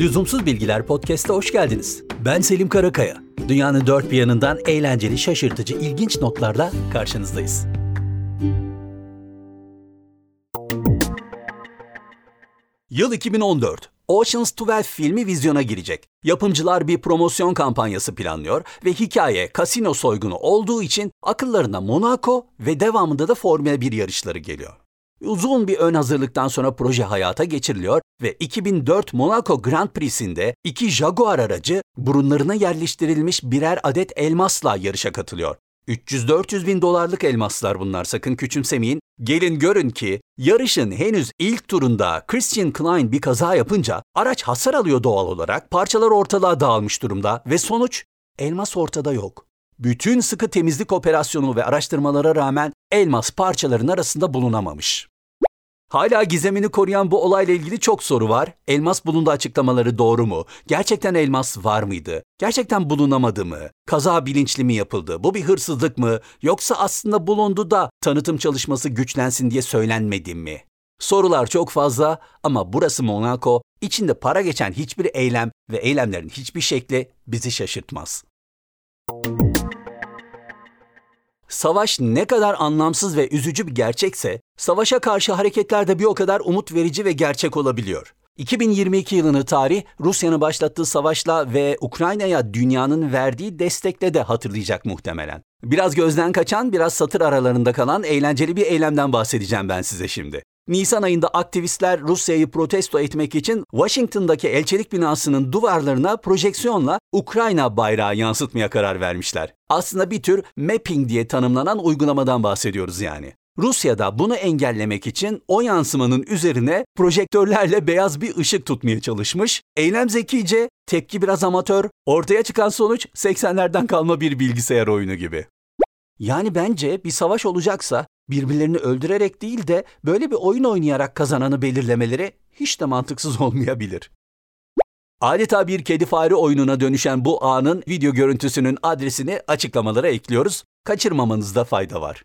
Lüzumsuz Bilgiler Podcast'a hoş geldiniz. Ben Selim Karakaya. Dünyanın dört bir yanından eğlenceli, şaşırtıcı, ilginç notlarla karşınızdayız. Yıl 2014. Ocean's 12 filmi vizyona girecek. Yapımcılar bir promosyon kampanyası planlıyor ve hikaye kasino soygunu olduğu için akıllarına Monaco ve devamında da Formula 1 yarışları geliyor. Uzun bir ön hazırlıktan sonra proje hayata geçiriliyor ve 2004 Monaco Grand Prix'sinde iki Jaguar aracı burunlarına yerleştirilmiş birer adet elmasla yarışa katılıyor. 300-400 bin dolarlık elmaslar bunlar sakın küçümsemeyin. Gelin görün ki yarışın henüz ilk turunda Christian Klein bir kaza yapınca araç hasar alıyor doğal olarak, parçalar ortalığa dağılmış durumda ve sonuç elmas ortada yok. Bütün sıkı temizlik operasyonu ve araştırmalara rağmen elmas parçaların arasında bulunamamış. Hala gizemini koruyan bu olayla ilgili çok soru var. Elmas bulundu açıklamaları doğru mu? Gerçekten elmas var mıydı? Gerçekten bulunamadı mı? Kaza bilinçli mi yapıldı? Bu bir hırsızlık mı? Yoksa aslında bulundu da tanıtım çalışması güçlensin diye söylenmedi mi? Sorular çok fazla ama burası Monaco, içinde para geçen hiçbir eylem ve eylemlerin hiçbir şekli bizi şaşırtmaz. Savaş ne kadar anlamsız ve üzücü bir gerçekse, savaşa karşı hareketler de bir o kadar umut verici ve gerçek olabiliyor. 2022 yılını tarih Rusya'nın başlattığı savaşla ve Ukrayna'ya dünyanın verdiği destekle de hatırlayacak muhtemelen. Biraz gözden kaçan, biraz satır aralarında kalan eğlenceli bir eylemden bahsedeceğim ben size şimdi. Nisan ayında aktivistler Rusya'yı protesto etmek için Washington'daki elçilik binasının duvarlarına projeksiyonla Ukrayna bayrağı yansıtmaya karar vermişler. Aslında bir tür mapping diye tanımlanan uygulamadan bahsediyoruz yani. Rusya'da bunu engellemek için o yansımanın üzerine projektörlerle beyaz bir ışık tutmaya çalışmış. Eylem zekice, tepki biraz amatör, ortaya çıkan sonuç 80'lerden kalma bir bilgisayar oyunu gibi. Yani bence bir savaş olacaksa birbirlerini öldürerek değil de böyle bir oyun oynayarak kazananı belirlemeleri hiç de mantıksız olmayabilir. Adeta bir kedi fare oyununa dönüşen bu anın video görüntüsünün adresini açıklamalara ekliyoruz. Kaçırmamanızda fayda var.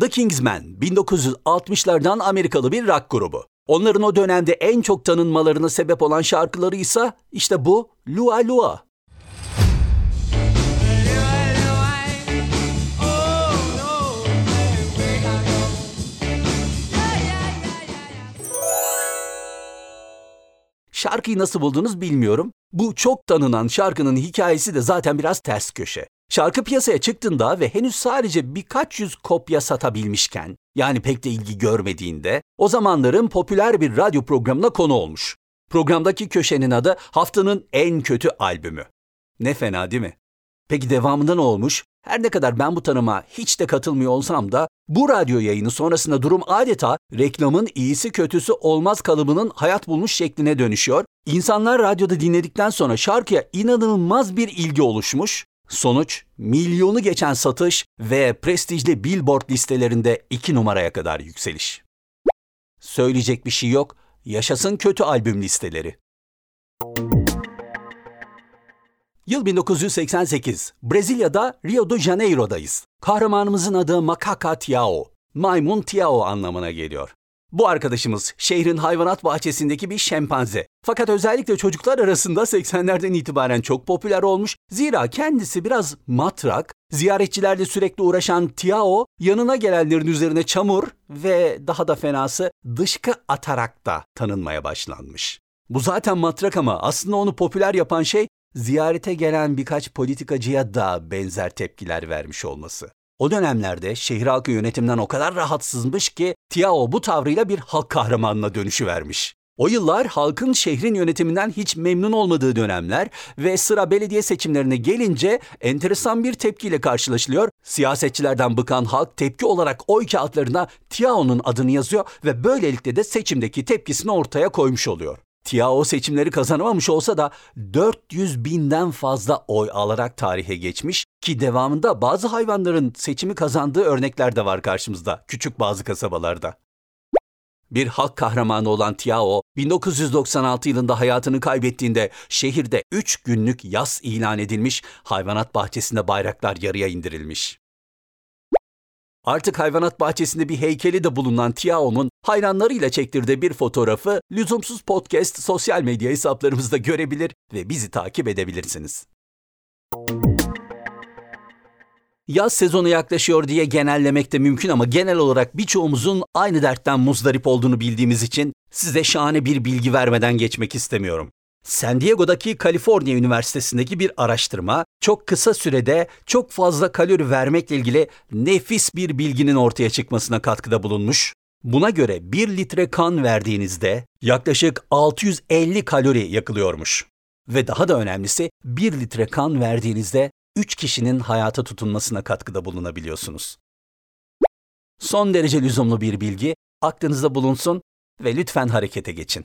The Kingsmen 1960'lardan Amerikalı bir rock grubu. Onların o dönemde en çok tanınmalarına sebep olan şarkıları ise işte bu Lua Lua. Şarkıyı nasıl buldunuz bilmiyorum. Bu çok tanınan şarkının hikayesi de zaten biraz ters köşe. Şarkı piyasaya çıktığında ve henüz sadece birkaç yüz kopya satabilmişken, yani pek de ilgi görmediğinde, o zamanların popüler bir radyo programına konu olmuş. Programdaki köşenin adı haftanın en kötü albümü. Ne fena değil mi? Peki devamında ne olmuş? Her ne kadar ben bu tanıma hiç de katılmıyor olsam da bu radyo yayını sonrasında durum adeta reklamın iyisi kötüsü olmaz kalıbının hayat bulmuş şekline dönüşüyor. İnsanlar radyoda dinledikten sonra şarkıya inanılmaz bir ilgi oluşmuş. Sonuç milyonu geçen satış ve prestijli billboard listelerinde iki numaraya kadar yükseliş. Söyleyecek bir şey yok. Yaşasın kötü albüm listeleri. Yıl 1988. Brezilya'da Rio de Janeiro'dayız. Kahramanımızın adı Makaka Tiao. Maymun Tiao anlamına geliyor. Bu arkadaşımız şehrin hayvanat bahçesindeki bir şempanze. Fakat özellikle çocuklar arasında 80'lerden itibaren çok popüler olmuş. Zira kendisi biraz matrak, ziyaretçilerle sürekli uğraşan Tiao, yanına gelenlerin üzerine çamur ve daha da fenası dışkı atarak da tanınmaya başlanmış. Bu zaten matrak ama aslında onu popüler yapan şey ziyarete gelen birkaç politikacıya da benzer tepkiler vermiş olması. O dönemlerde şehir halkı yönetimden o kadar rahatsızmış ki Tiao bu tavrıyla bir halk kahramanına dönüşü vermiş. O yıllar halkın şehrin yönetiminden hiç memnun olmadığı dönemler ve sıra belediye seçimlerine gelince enteresan bir tepkiyle karşılaşılıyor. Siyasetçilerden bıkan halk tepki olarak oy kağıtlarına Tiao'nun adını yazıyor ve böylelikle de seçimdeki tepkisini ortaya koymuş oluyor. Tiao seçimleri kazanamamış olsa da 400 binden fazla oy alarak tarihe geçmiş ki devamında bazı hayvanların seçimi kazandığı örnekler de var karşımızda küçük bazı kasabalarda. Bir halk kahramanı olan Tiao, 1996 yılında hayatını kaybettiğinde şehirde 3 günlük yas ilan edilmiş, hayvanat bahçesinde bayraklar yarıya indirilmiş. Artık hayvanat bahçesinde bir heykeli de bulunan Tiao'nun hayranlarıyla çektirdiği bir fotoğrafı lüzumsuz podcast sosyal medya hesaplarımızda görebilir ve bizi takip edebilirsiniz. Yaz sezonu yaklaşıyor diye genellemek de mümkün ama genel olarak birçoğumuzun aynı dertten muzdarip olduğunu bildiğimiz için size şahane bir bilgi vermeden geçmek istemiyorum. San Diego'daki Kaliforniya Üniversitesi'ndeki bir araştırma çok kısa sürede çok fazla kalori vermekle ilgili nefis bir bilginin ortaya çıkmasına katkıda bulunmuş. Buna göre 1 litre kan verdiğinizde yaklaşık 650 kalori yakılıyormuş. Ve daha da önemlisi 1 litre kan verdiğinizde 3 kişinin hayata tutunmasına katkıda bulunabiliyorsunuz. Son derece lüzumlu bir bilgi, aklınızda bulunsun ve lütfen harekete geçin.